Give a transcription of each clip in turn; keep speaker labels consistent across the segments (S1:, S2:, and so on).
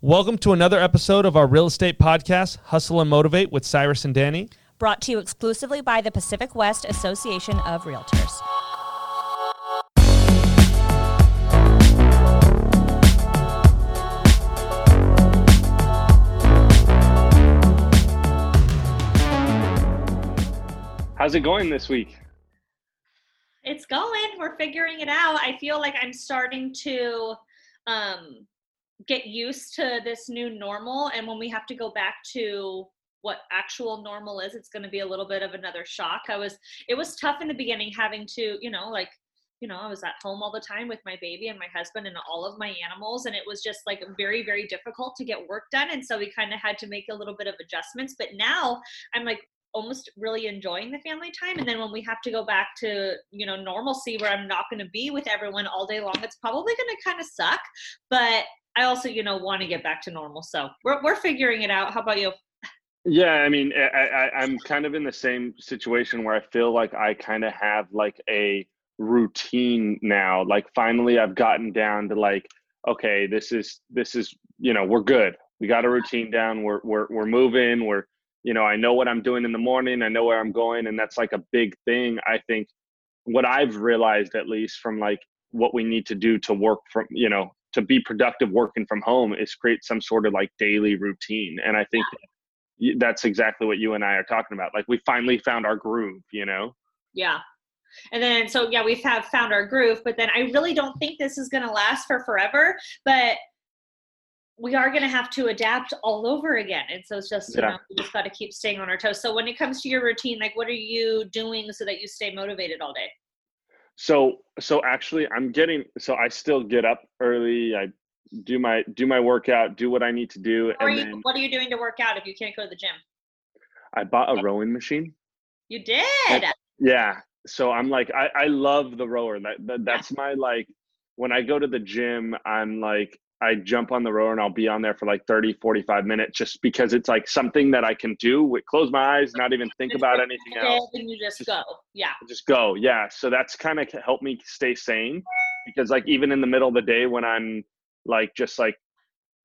S1: Welcome to another episode of our real estate podcast, Hustle and Motivate with Cyrus and Dani.
S2: Brought to you exclusively by the Pacific West Association of Realtors.
S3: How's it going this week?
S4: It's going. We're figuring it out. I feel like I'm starting to um, get used to this new normal. And when we have to go back to what actual normal is, it's going to be a little bit of another shock. I was, it was tough in the beginning having to, you know, like, you know, I was at home all the time with my baby and my husband and all of my animals. And it was just like very, very difficult to get work done. And so we kind of had to make a little bit of adjustments. But now I'm like, almost really enjoying the family time and then when we have to go back to you know normalcy where i'm not going to be with everyone all day long it's probably going to kind of suck but i also you know want to get back to normal so we're, we're figuring it out. How about you?
S3: Yeah i mean I, I i'm kind of in the same situation where i feel like i kind of have like a routine now like finally i've gotten down to like okay this is this is you know we're good. We got a routine down. We're we're, we're moving. We're you know i know what i'm doing in the morning i know where i'm going and that's like a big thing i think what i've realized at least from like what we need to do to work from you know to be productive working from home is create some sort of like daily routine and i think yeah. that's exactly what you and i are talking about like we finally found our groove you know
S4: yeah and then so yeah we've have found our groove but then i really don't think this is going to last for forever but we are going to have to adapt all over again. And so it's just, you yeah. know, we just got to keep staying on our toes. So when it comes to your routine, like what are you doing so that you stay motivated all day?
S3: So, so actually I'm getting, so I still get up early. I do my, do my workout, do what I need to do.
S4: and you, then, what are you doing to work out if you can't go to the gym?
S3: I bought a rowing machine.
S4: You did?
S3: yeah. So I'm like, I, I love the rower. That, that that's yeah. my like, when I go to the gym, I'm like, I jump on the rower and I'll be on there for like 30, 45 minutes just because it's like something that I can do with close my eyes, not even think about anything else.
S4: And you just, just go. Yeah.
S3: Just go. Yeah. So that's kind of helped me stay sane because like even in the middle of the day when I'm like just like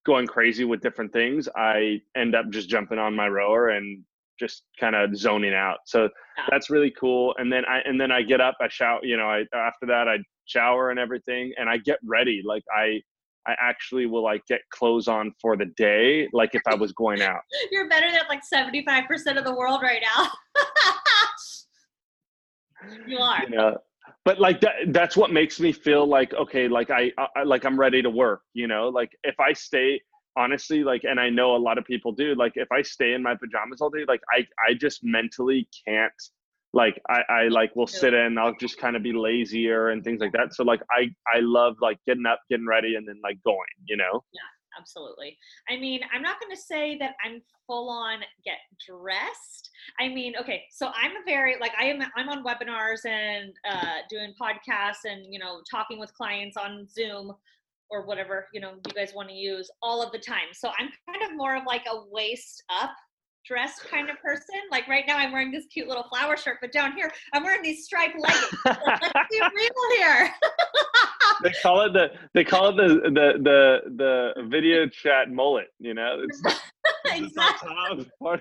S3: going crazy with different things, I end up just jumping on my rower and just kind of zoning out. So yeah. that's really cool. And then I and then I get up, I shout, you know, I after that I shower and everything and I get ready. Like I I actually will like get clothes on for the day, like if I was going out.
S4: You're better than like 75% of the world right now. you are.
S3: You know, but like that, that's what makes me feel like, okay, like I, I, like I'm ready to work, you know, like if I stay, honestly, like, and I know a lot of people do, like if I stay in my pajamas all day, like I, I just mentally can't like I, I like will sit in i'll just kind of be lazier and things like that. So like i i love like getting up getting ready and then like going you know?
S4: Yeah absolutely. I mean i'm not going to say that i'm full on get dressed. I mean okay so i'm a very like i am i'm on webinars and uh doing podcasts and you know talking with clients on zoom or whatever you know you guys want to use all of the time. So i'm kind of more of like a waist up dress kind of person. Like right now, I'm wearing this cute little flower shirt, but down here, I'm wearing these striped leggings. Let's be real here.
S3: they call it the they call it the the the the video chat mullet. You know, it's,
S4: exactly. oh,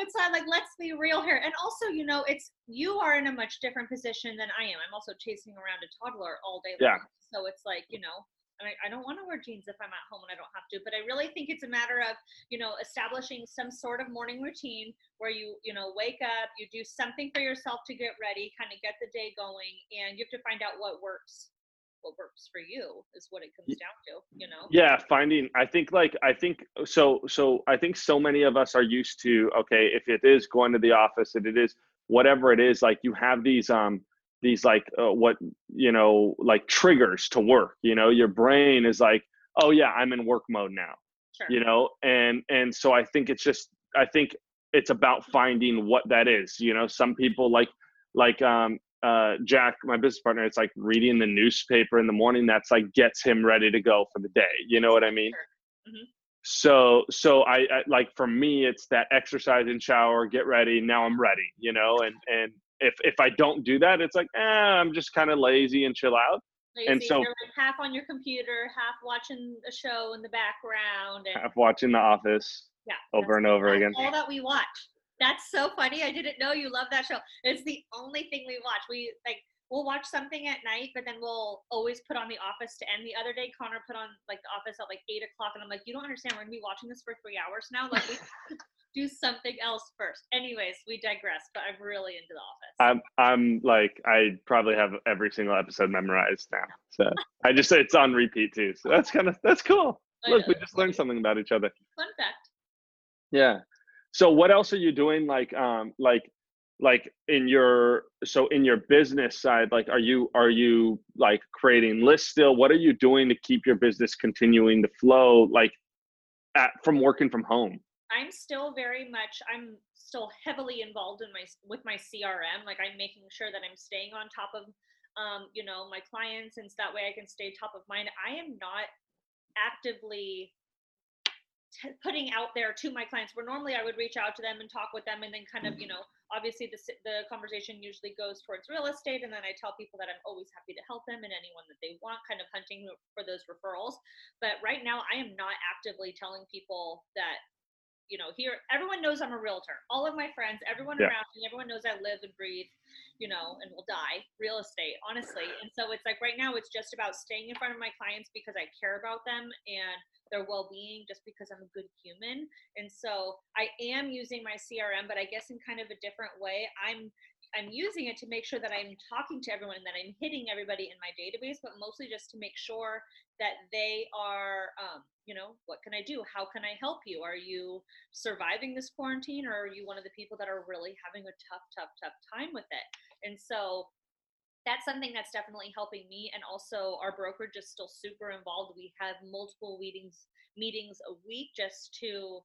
S4: it's like let's be real here, and also you know, it's you are in a much different position than I am. I'm also chasing around a toddler all day long, yeah. so it's like you know I, I don't want to wear jeans if I'm at home and I don't have to. But I really think it's a matter of, you know, establishing some sort of morning routine where you, you know, wake up, you do something for yourself to get ready, kind of get the day going, and you have to find out what works what works for you is what it comes down to you know
S3: yeah finding i think like i think so so i think so many of us are used to okay if it is going to the office and it is whatever it is like you have these um these like uh, what you know like triggers to work you know your brain is like oh yeah i'm in work mode now sure. you know and and so i think it's just i think it's about finding what that is you know some people like like um uh jack my business partner it's like reading the newspaper in the morning that's like gets him ready to go for the day you know what i mean sure. mm-hmm. so so I, I like for me it's that exercise and shower get ready now i'm ready you know and and if if I don't do that, it's like, eh, I'm just kind of lazy and chill out.
S4: Lazy.
S3: And so-
S4: You're like half on your computer, half watching a show in the background, and
S3: Half watching The Office
S4: yeah,
S3: over and over again.
S4: All that we watch. That's so funny. I didn't know you love that show. It's the only thing we watch. We like we'll watch something at night, but then we'll always put on The Office to end. The other day, Connor put on like The Office at like eight o'clock, and I'm like, you don't understand. We're gonna be watching this for three hours now. Like we do something else first. Anyways, we digress. But I'm really into The Office.
S3: I'm I'm like I probably have every single episode memorized now. So I just say it's on repeat too. So that's kind of that's cool.
S4: I
S3: Look,
S4: know,
S3: we just learned something about each other.
S4: Fun fact.
S3: Yeah. So what else are you doing like um like like in your so in your business side like are you are you like creating lists still what are you doing to keep your business continuing to flow like at from working from home
S4: I'm still very much I'm still heavily involved in my with my CRM. Like I'm making sure that I'm staying on top of um, you know, my clients and so that way I can stay top of mind. I am not actively t- putting out there to my clients where normally I would reach out to them and talk with them and then kind of, you know, obviously the the conversation usually goes towards real estate and then I tell people that I'm always happy to help them and anyone that they want kind of hunting for those referrals. But right now I am not actively telling people that you know, here everyone knows I'm a realtor. All of my friends, everyone
S3: Yeah.
S4: around me, everyone knows I live and breathe, you know, and will die real estate, honestly. And so it's like right now it's just about staying in front of my clients because I care about them and their well-being just because I'm a good human. And so I am using my CRM, but I guess in kind of a different way. I'm I'm using it to make sure that I'm talking to everyone and that I'm hitting everybody in my database, but mostly just to make sure that they are, um, you know, what can I do? How can I help you? Are you surviving this quarantine or are you one of the people that are really having a tough, tough, tough time with it? And so that's something that's definitely helping me. And also our brokerage is still super involved. We have multiple meetings, meetings a week just to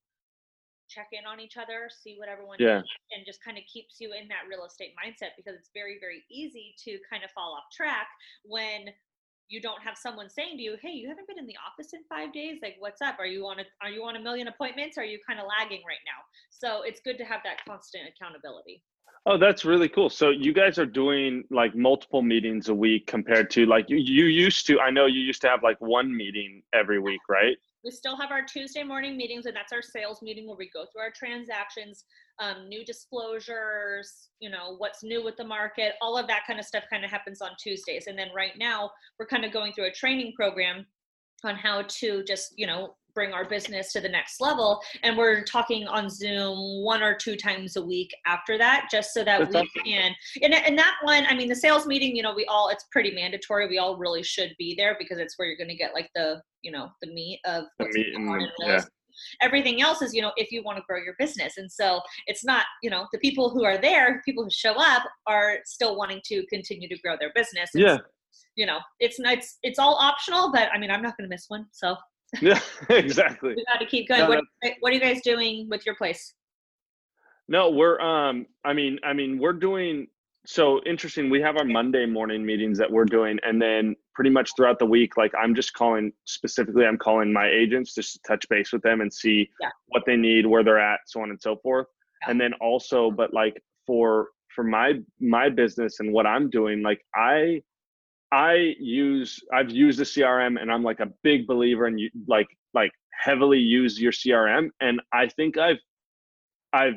S4: check in on each other, see what everyone
S3: Yeah.
S4: and just kind of keeps you in that real estate mindset because it's very, very easy to kind of fall off track when you don't have someone saying to you, "Hey, you haven't been in the office in five days. Like, what's up? Are you on a Are you on a million appointments? Are you kind of lagging right now?" So it's good to have that constant accountability.
S3: oh that's really cool so you guys are doing like multiple meetings a week compared to like you, you used to i know you used to have like one meeting every week right
S4: We still have our Tuesday morning meetings, and that's our sales meeting where we go through our transactions, um, new disclosures, you know, what's new with the market, all of that kind of stuff kind of happens on Tuesdays. And then right now, we're kind of going through a training program on how to just, you know, bring our business to the next level. And we're talking on Zoom one or two times a week after that, just so that
S3: That's
S4: we
S3: awesome.
S4: can. And, and that one, I mean, the sales meeting, you know, we all, it's pretty mandatory. We all really should be there because it's where you're going to get like the, you know, the meat of
S3: The meat and yeah.
S4: Everything else is, you know, if you want to grow your business. And so it's not, you know, the people who are there, people who show up are still wanting to continue to grow their business. And
S3: yeah
S4: so, you know, it's not, it's, it's all optional, but I mean, I'm not going to miss one. So
S3: yeah exactly
S4: we got to keep going.
S3: No,
S4: what, what are you guys doing with your place?
S3: No, we're um I mean I mean we're doing so interesting. We have our Monday morning meetings that we're doing and then pretty much throughout the week like I'm just calling specifically I'm calling my agents just to touch base with them and see
S4: Yeah.
S3: what they need, where they're at, so on and so forth.
S4: Yeah.
S3: And then also but like for for my my business and what I'm doing like I I use I've used the CRM and I'm like a big believer in you like like heavily use your CRM and I think I've I've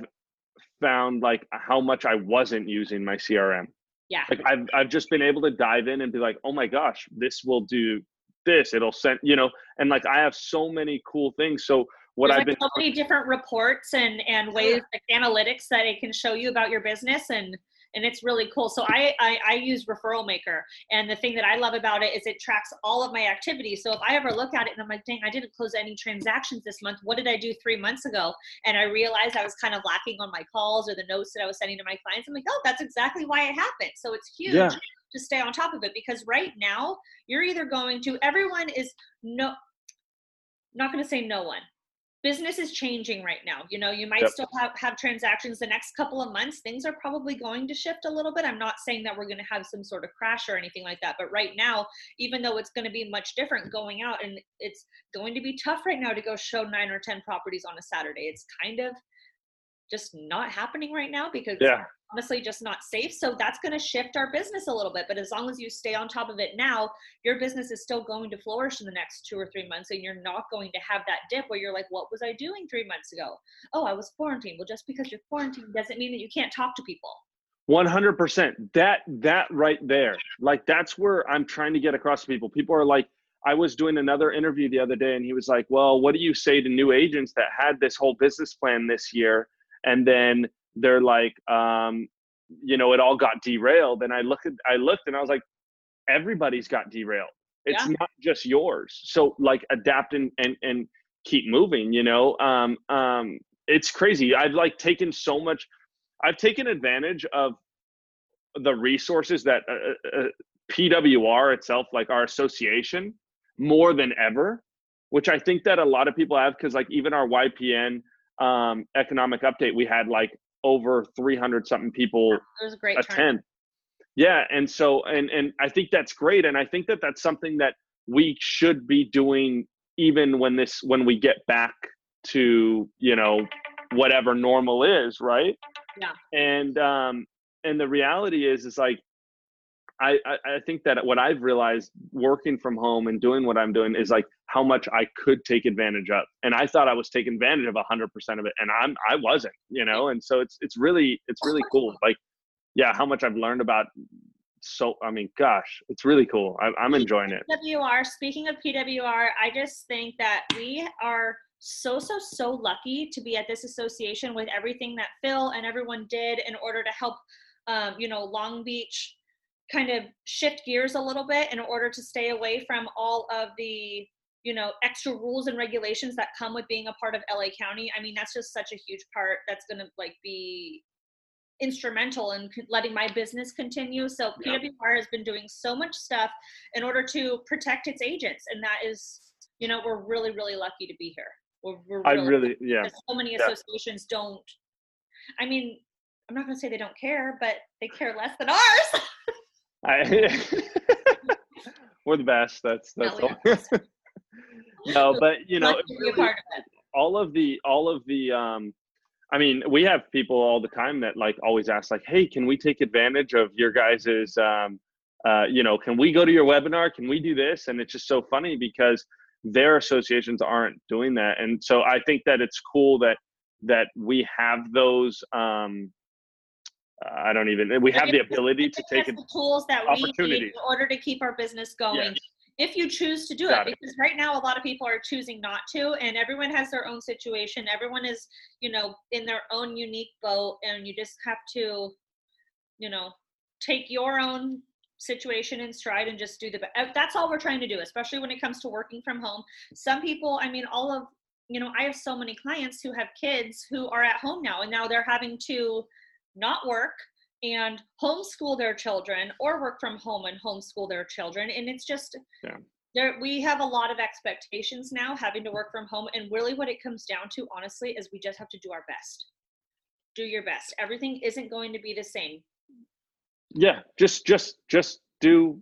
S3: found like how much I wasn't using my CRM.
S4: Yeah.
S3: Like I've I've just been able to dive in and be like, oh my gosh, this will do this. It'll send you know, and like I have so many cool things. So what
S4: There's
S3: I've
S4: like
S3: been
S4: so many different reports and and oh, ways like analytics that it can show you about your business and and it's really cool. So I, I I use Referral Maker, and the thing that I love about it is it tracks all of my activities. So if I ever look at it and I'm like, dang, I didn't close any transactions this month. What did I do three months ago? And I realized I was kind of lacking on my calls or the notes that I was sending to my clients. I'm like, oh, that's exactly why it happened. So it's huge
S3: Yeah.
S4: to stay on top of it because right now you're either going to everyone is no not going to say no one business is changing right now you know you might
S3: Yep.
S4: still have, have transactions the next couple of months things are probably going to shift a little bit i'm not saying that we're going to have some sort of crash or anything like that but right now even though it's going to be much different going out and it's going to be tough right now to go show nine or ten properties on a saturday it's kind of just not happening right now because
S3: Yeah.
S4: Honestly just not safe. So that's going to shift our business a little bit. But as long as you stay on top of it now, your business is still going to flourish in the next two or three months. And you're not going to have that dip where you're like, what was I doing three months ago? Oh, I was quarantined. Well, just because you're quarantined doesn't mean that you can't talk to people.
S3: 100% that that right there like that's where i'm trying to get across to people people are like i was doing another interview the other day and he was like well what do you say to new agents that had this whole business plan this year and then they're like um you know it all got derailed and i looked at i looked and i was like everybody's got derailed. It's
S4: Yeah.
S3: not just yours. So like adapt and and, and keep moving you know? Um um it's crazy. I've like taken so much I've taken advantage of the resources that uh, uh, PWR itself, like our association, more than ever, which I think that a lot of people have because, like, even our YPN um, economic update, we had like over 300 something people
S4: It was a great turn.
S3: attend. Yeah, and so and and I think that's great, and I think that that's something that we should be doing even when this when we get back to you know whatever normal is, right?
S4: Yeah.
S3: And um and the reality is is like I, I think that what I've realized working from home and doing what I'm doing is like how much I could take advantage of, and I thought I was taking advantage of hundred percent of it, and I'm I wasn't, you know, and so it's it's really it's really cool. Like, yeah, how much I've learned about. So I mean, gosh, it's really cool. I, I'm enjoying it.
S4: PWR, speaking of PWR, I just think that we are so, so, so lucky to be at this association with everything that Phil and everyone did in order to help, um, you know, Long Beach kind of shift gears a little bit in order to stay away from all of the, you know, extra rules and regulations that come with being a part of LA County. I mean, that's just such a huge part that's going to like be instrumental in letting my business continue. So
S3: Yeah.
S4: PWR has been doing so much stuff in order to protect its agents, and that is, you know, we're really, really lucky to be here. We're, we're
S3: I
S4: really,
S3: really, yeah,
S4: so many
S3: Yeah.
S4: associations don't. I mean, I'm not going to say they don't care, but they care less than ours.
S3: I, we're the best. That's that's all. no, but you know,
S4: Lucky
S3: it
S4: to be a
S3: really- all of the all of the um i mean we have people all the time that like always ask like hey can we take advantage of your guys's um uh you know can we go to your webinar can we do this and it's just so funny because their associations aren't doing that and so i think that it's cool that that we have those um i don't even we have the ability to take
S4: the tools that we need in order to keep our business going.
S3: Yes.
S4: If you choose to do
S3: Got
S4: it,
S3: it.
S4: because right now a lot of people are choosing not to, and everyone has their own situation. Everyone is, you know, in their own unique boat, and you just have to, you know, take your own situation in stride and just do the best. Uh, that's all we're trying to do, especially when it comes to working from home. Some people, I mean, all of, you know, I have so many clients who have kids who are at home now, and now they're having to not work and homeschool their children or work from home and homeschool their children. And it's just
S3: Yeah.
S4: there we have a lot of expectations now having to work from home. And really what it comes down to honestly is we just have to do our best. Do your best. Everything isn't going to be the same.
S3: Yeah just just just do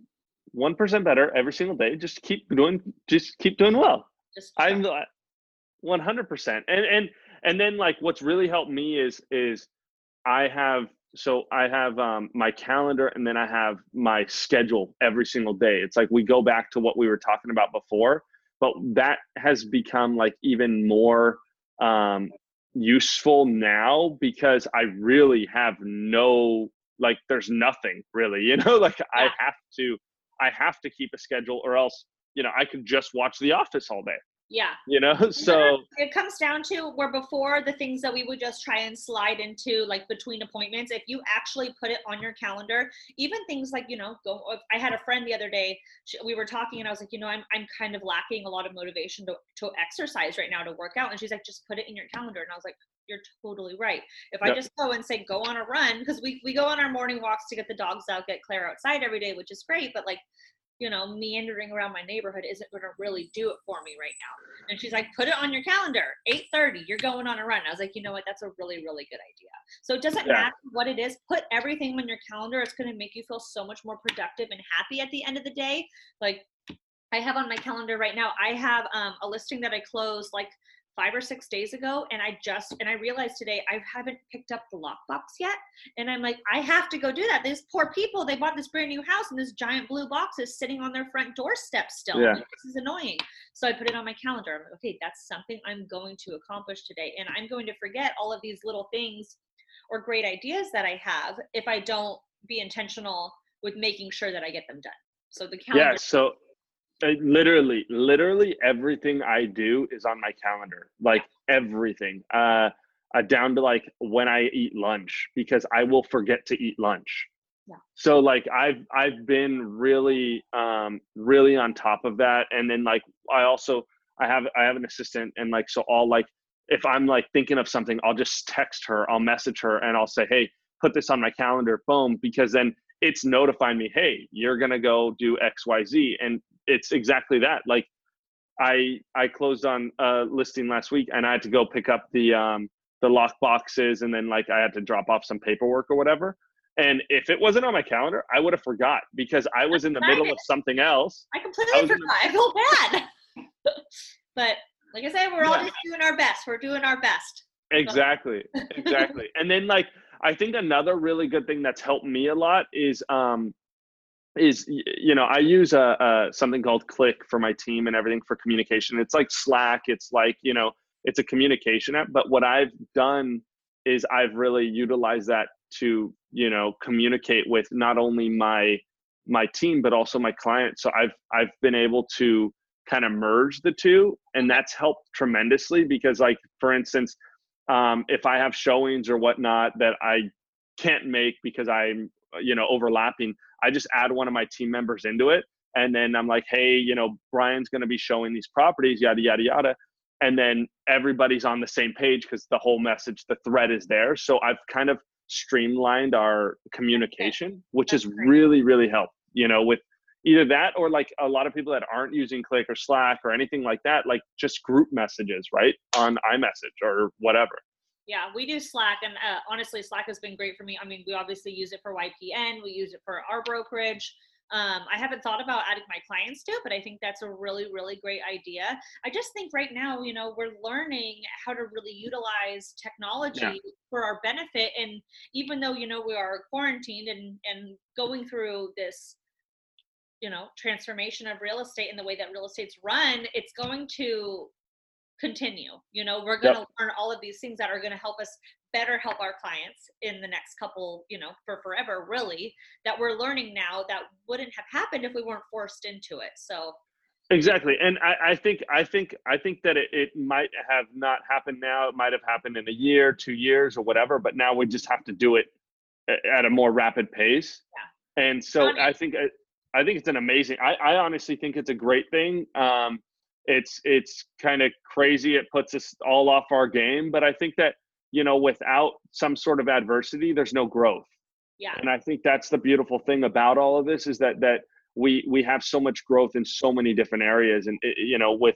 S3: 1% better every single day. Just keep doing just keep doing well.
S4: Just
S3: I'm 100%. And and and then like what's really helped me is is I have so I have um my calendar and then I have my schedule every single day. It's like we go back to what we were talking about before, but that has become like even more um useful now because I really have no like there's nothing really, you know, like I have to I have to keep a schedule or else, you know, I could just watch The Office all day
S4: yeah.
S3: You know so
S4: it comes down to where before the things that we would just try and slide into like between appointments if you actually put it on your calendar even things like you know go i had a friend the other day she, we were talking and i was like you know i'm, I'm kind of lacking a lot of motivation to, to exercise right now to work out. And she's like just put it in your calendar. And i was like you're totally right. If i
S3: Yep.
S4: just go and say go on a run because we, we go on our morning walks to get the dogs out get claire outside every day which is great but like you know, meandering around my neighborhood isn't going to really do it for me right now. And she's like, put it on your calendar, 8:30, you're going on a run. I was like, you know what? That's a really, really good idea. So it doesn't
S3: Yeah.
S4: matter what it is. Put everything on your calendar. It's going to make you feel so much more productive and happy at the end of the day. Like I have on my calendar right now, I have um, a listing that I closed like five or six days ago and I just and I realized today I haven't picked up the lockbox yet. And I'm like, I have to go do that. These poor people, they bought this brand new house and this giant blue box is sitting on their front doorstep still.
S3: Yeah.
S4: This is annoying. So I put it on my calendar. I'm like, okay, that's something I'm going to accomplish today. And I'm going to forget all of these little things or great ideas that I have if I don't be intentional with making sure that I get them done. So the calendar
S3: Yeah. So uh, literally, literally everything I do is on my calendar. Like everything. Uh, uh, down to like when I eat lunch because I will forget to eat lunch.
S4: Yeah.
S3: So like I've I've been really um really on top of that and then like I also I have I have an assistant and like so I'll like if I'm like thinking of something I'll just text her I'll message her and I'll say hey put this on my calendar boom because then it's notifying me hey you're going to go do xyz and it's exactly that like I I closed on a listing last week and I had to go pick up the um the lock boxes and then like I had to drop off some paperwork or whatever. And if it wasn't on my calendar, I would have forgot because I was in the middle of something else.
S4: I
S3: I
S4: completely
S3: in
S4: forgot. I feel bad. but like I said, we're all just doing our best. We're doing our best.
S3: Exactly. Exactly. and then like I think another really good thing that's helped me a lot is um is you know I use a, a something called Click for my team and everything for communication. It's like Slack. It's like you know it's a communication app. But what I've done is I've really utilized that to you know communicate with not only my my team but also my clients. So I've I've been able to kind of merge the two, and that's helped tremendously because like for instance um, if I have showings or whatnot that I can't make because I'm, you know, overlapping, I just add one of my team members into it. And then I'm like, hey, you know, Brian's going to be showing these properties, yada, yada, yada. And then everybody's on the same page because the whole message, the thread is there. So I've kind of streamlined our communication, which has
S4: That's great.
S3: really, really helped, you know, with either that or like a lot of people that aren't using Click or Slack or anything like that, like just group messages, right? On iMessage or whatever.
S4: Yeah, we do Slack, and uh, honestly, Slack has been great for me. I mean, we obviously use it for YPN, we use it for our brokerage. Um, I haven't thought about adding my clients to, it, but I think that's a really, really great idea. I just think right now, you know, we're learning how to really utilize technology
S3: Yeah.
S4: for our benefit. And even though, you know, we are quarantined and, and going through this, you know, transformation of real estate and the way that real estate's run, it's going to continue. You know, we're going to learn all of these things that are going to help us better help our clients in the next couple, you know, for forever, really, that we're learning now that wouldn't have happened if we weren't forced into it. So,
S3: Exactly, and I, I think I think I think that it, it might have not happened now. It might have happened in a year, two years, or whatever. But now we just have to do it at a more rapid pace. Yeah. And so. I think uh, I think it's an amazing. I, I honestly think it's a great thing. Um, it's it's kind of crazy. It puts us all off our game, but I think that you know without some sort of adversity, there's no growth
S4: yeah.
S3: and i think that's the beautiful thing about all of this is that that we we have so much growth in so many different areas and it- you know with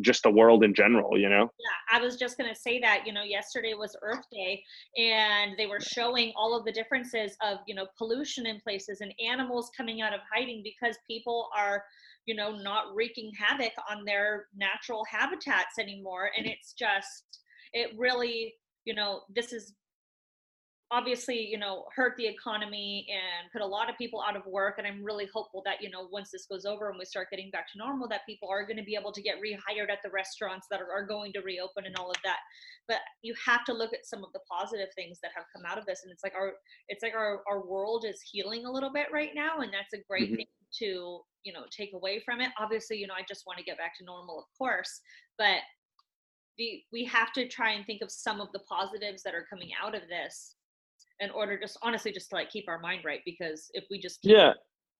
S3: just the world in general you know
S4: Yeah, I was just going to say that, you know, yesterday was Earth Day and they were showing all of the differences of, you know, pollution in places and animals coming out of hiding because people are, you know, not wreaking havoc on their natural habitats anymore. And mm. it's just, it really, you know, this is obviously you know hurt the economy and put a lot of people out of work and i'm really hopeful that you know once this goes over and we start getting back to normal that people are going to be able to get rehired at the restaurants that are, are going to reopen and all of that but you have to look at some of the positive things that have come out of this and it's like our it's like our, our world is healing a little bit right now and that's a great
S3: Mhm.
S4: thing to you know take away from it obviously you know i just want to get back to normal of course but the, we have to try and think of some of the positives that are coming out of this in order just honestly just to like keep our mind right because if we just keep
S3: yeah.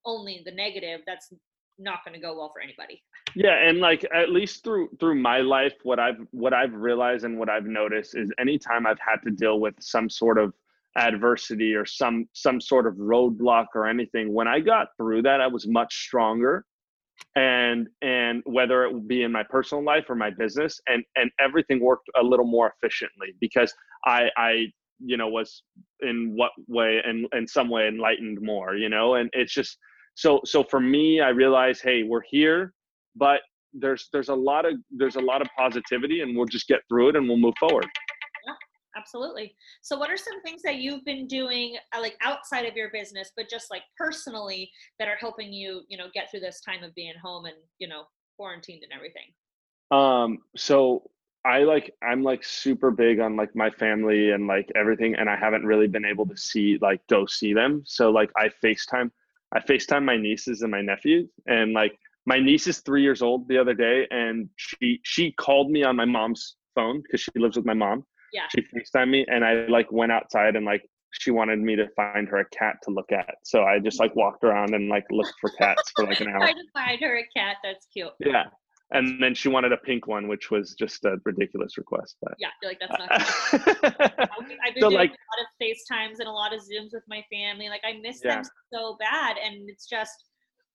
S4: only the negative that's not going to go well for anybody.
S3: Yeah and like at least through through my life what i've what i've realized and what i've noticed is anytime i've had to deal with some sort of adversity or some some sort of roadblock or anything when i got through that i was much stronger. And and whether it would be in my personal life or my business and and everything worked a little more efficiently because i i you know was in what way and in some way enlightened more you know? And it's just so so for me i realized hey we're here but there's there's a lot of there's a lot of positivity and we'll just get through it and we'll move forward.
S4: Absolutely. So what are some things that you've been doing uh, like outside of your business but just like personally that are helping you you know get through this time of being home and you know quarantined and everything?
S3: Um so i like i'm like super big on like my family and like everything and i haven't really been able to see like go see them so like i facetime i facetime my nieces and my nephews and like my niece is three years old the other day and she she called me on my mom's phone because she lives with my mom
S4: yeah
S3: she FaceTimed me and I like went outside and like she wanted me to find her a cat to look at. So I just like walked around and like looked for cats for like an hour.
S4: trying to find her a cat that's cute
S3: Yeah. And then she wanted a pink one, which was just a ridiculous request. But
S4: yeah you're like that's not I've I've been
S3: So,
S4: doing
S3: like-
S4: a lot of FaceTimes and a lot of Zooms with my family. Like I miss
S3: Yeah.
S4: them so bad, and it's just,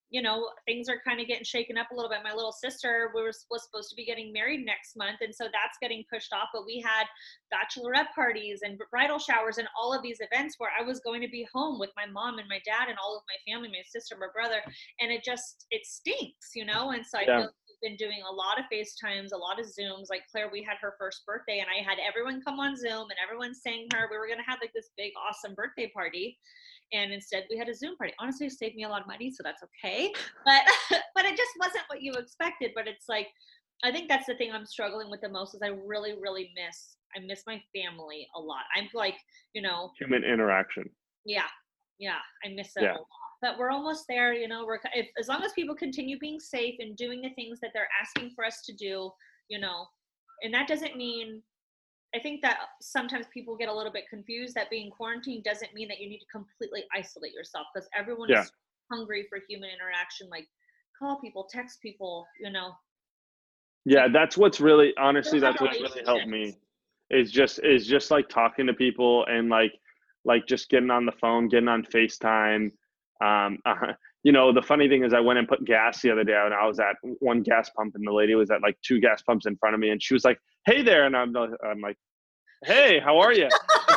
S4: you know, things are kind of getting shaken up a little bit. My little sister we was was supposed to be getting married next month, and so that's getting pushed off. But we had bachelorette parties and bridal showers and all of these events where I was going to be home with my mom and my dad and all of my family, my sister, my brother, and it just it stinks, you know. And so I
S3: Yeah.
S4: feel been doing a lot of FaceTimes, a lot of Zooms. Like Claire, we had her first birthday, and I had everyone come on Zoom, and everyone sang her. We were gonna have like this big, awesome birthday party, and instead we had a Zoom party. Honestly, it saved me a lot of money, so that's okay. But but it just wasn't what you expected. But it's like I think that's the thing I'm struggling with the most is I really, really miss I miss my family a lot. I'm like, you know,
S3: Human interaction.
S4: yeah, yeah, I miss it
S3: Yeah.
S4: a lot. But we're almost there, you know. We're if, as long as people continue being safe and doing the things that they're asking for us to do, you know, and that doesn't mean. I think that sometimes people get a little bit confused that being quarantined doesn't mean that you need to completely isolate yourself because everyone
S3: Yeah.
S4: is hungry for human interaction. Like call people, text people, you know.
S3: Yeah, that's what's really honestly that's
S4: up
S3: what's really helped me is just is just like talking to people and like like just getting on the phone, getting on FaceTime. Um, you know, the funny thing is, I went and put gas the other day, and I was at one gas pump, and the lady was at like two gas pumps in front of me, and she was like, "Hey there," and I'm like, I'm like, "Hey, how are you?"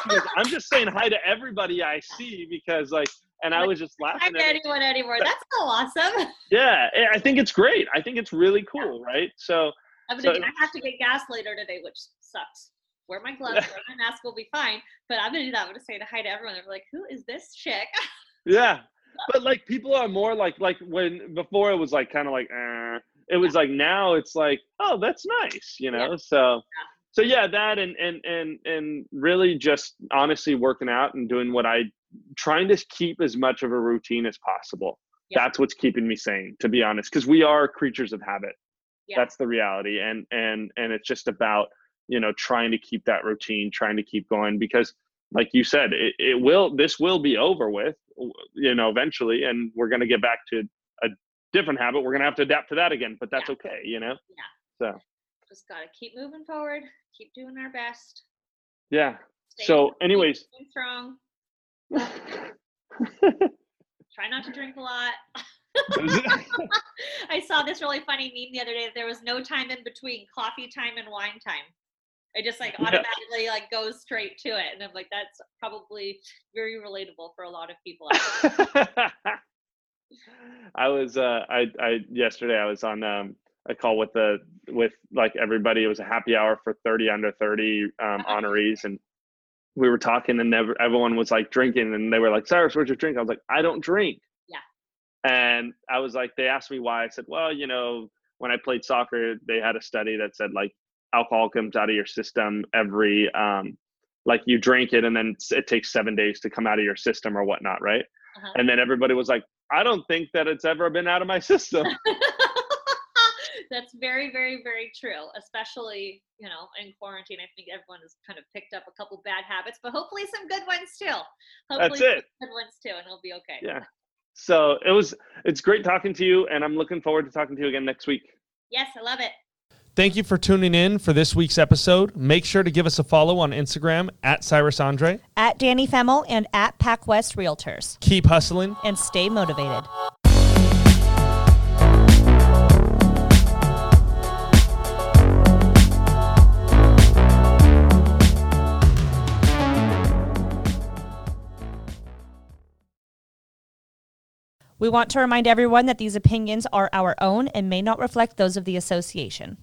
S3: She goes, I'm just saying hi to everybody I see because like, and I was just laughing. At
S4: anyone anymore. That's so awesome.
S3: Yeah, I- I think it's great. I think it's really cool, right? So
S4: I'm
S3: So-
S4: gonna. I have to get gas later today, which sucks. Wear my gloves, wear my mask, will be fine. But I'm gonna do that. I'm gonna say hi to everyone. They're like, "Who is this chick?"
S3: Yeah, but like people are more like like when before it was like kind of like eh. it was like now it's like oh that's nice you know so so yeah that and and and and really just honestly working out and doing what I trying to keep as much of a routine as possible.
S4: Yeah.
S3: That's what's keeping me sane, to be honest, because we are creatures of habit.
S4: Yeah.
S3: That's the reality, and and and it's just about you know trying to keep that routine, trying to keep going because like you said, it, it will. This will be over with, you know, eventually, and we're going to get back to a different habit. We're going to have to adapt to that again, but that's
S4: Yeah.
S3: okay, you know. Yeah.
S4: So just gotta keep moving forward. Keep doing our best.
S3: Yeah.
S4: Stay
S3: So, anyways,
S4: strong. Try not to drink a lot. I saw this really funny meme the other day that there was no time in between coffee time and wine time. It just like
S3: Yeah.
S4: automatically like goes straight to it, and I'm like, that's probably very relatable for a lot of people.
S3: I was uh I I yesterday I was on um a call with the with like everybody. It was a happy hour for 30 under 30 um honorees and we were talking and never, everyone was like drinking and they were like, Cyrus, where's your drink? I was like, I don't drink.
S4: Yeah.
S3: And I was like, they asked me why. I said, well, you know, when I played soccer, they had a study that said like alcohol comes out of your system every um like you drink it and then it takes seven days to come out of your system or whatnot, right?
S4: Uh-huh.
S3: And then everybody was like, I don't think that it's ever been out of my system.
S4: That's very, very, very true. Especially, you know, in quarantine. I think everyone has kind of picked up a couple bad habits, but hopefully some good ones too. Hopefully
S3: That's it.
S4: good ones too, and it'll be okay.
S3: Yeah. So it was it's great talking to you and I'm looking forward to talking to you again next week.
S4: Yes, I love it.
S1: Thank you for tuning in for this week's episode. Make sure to give us a follow on Instagram at Cyrus Andre.
S2: At Dani Femmel and at Pac West Realtors.
S1: Keep hustling.
S2: And stay motivated.
S4: We want to remind everyone that these opinions are our own and may not reflect those of the association.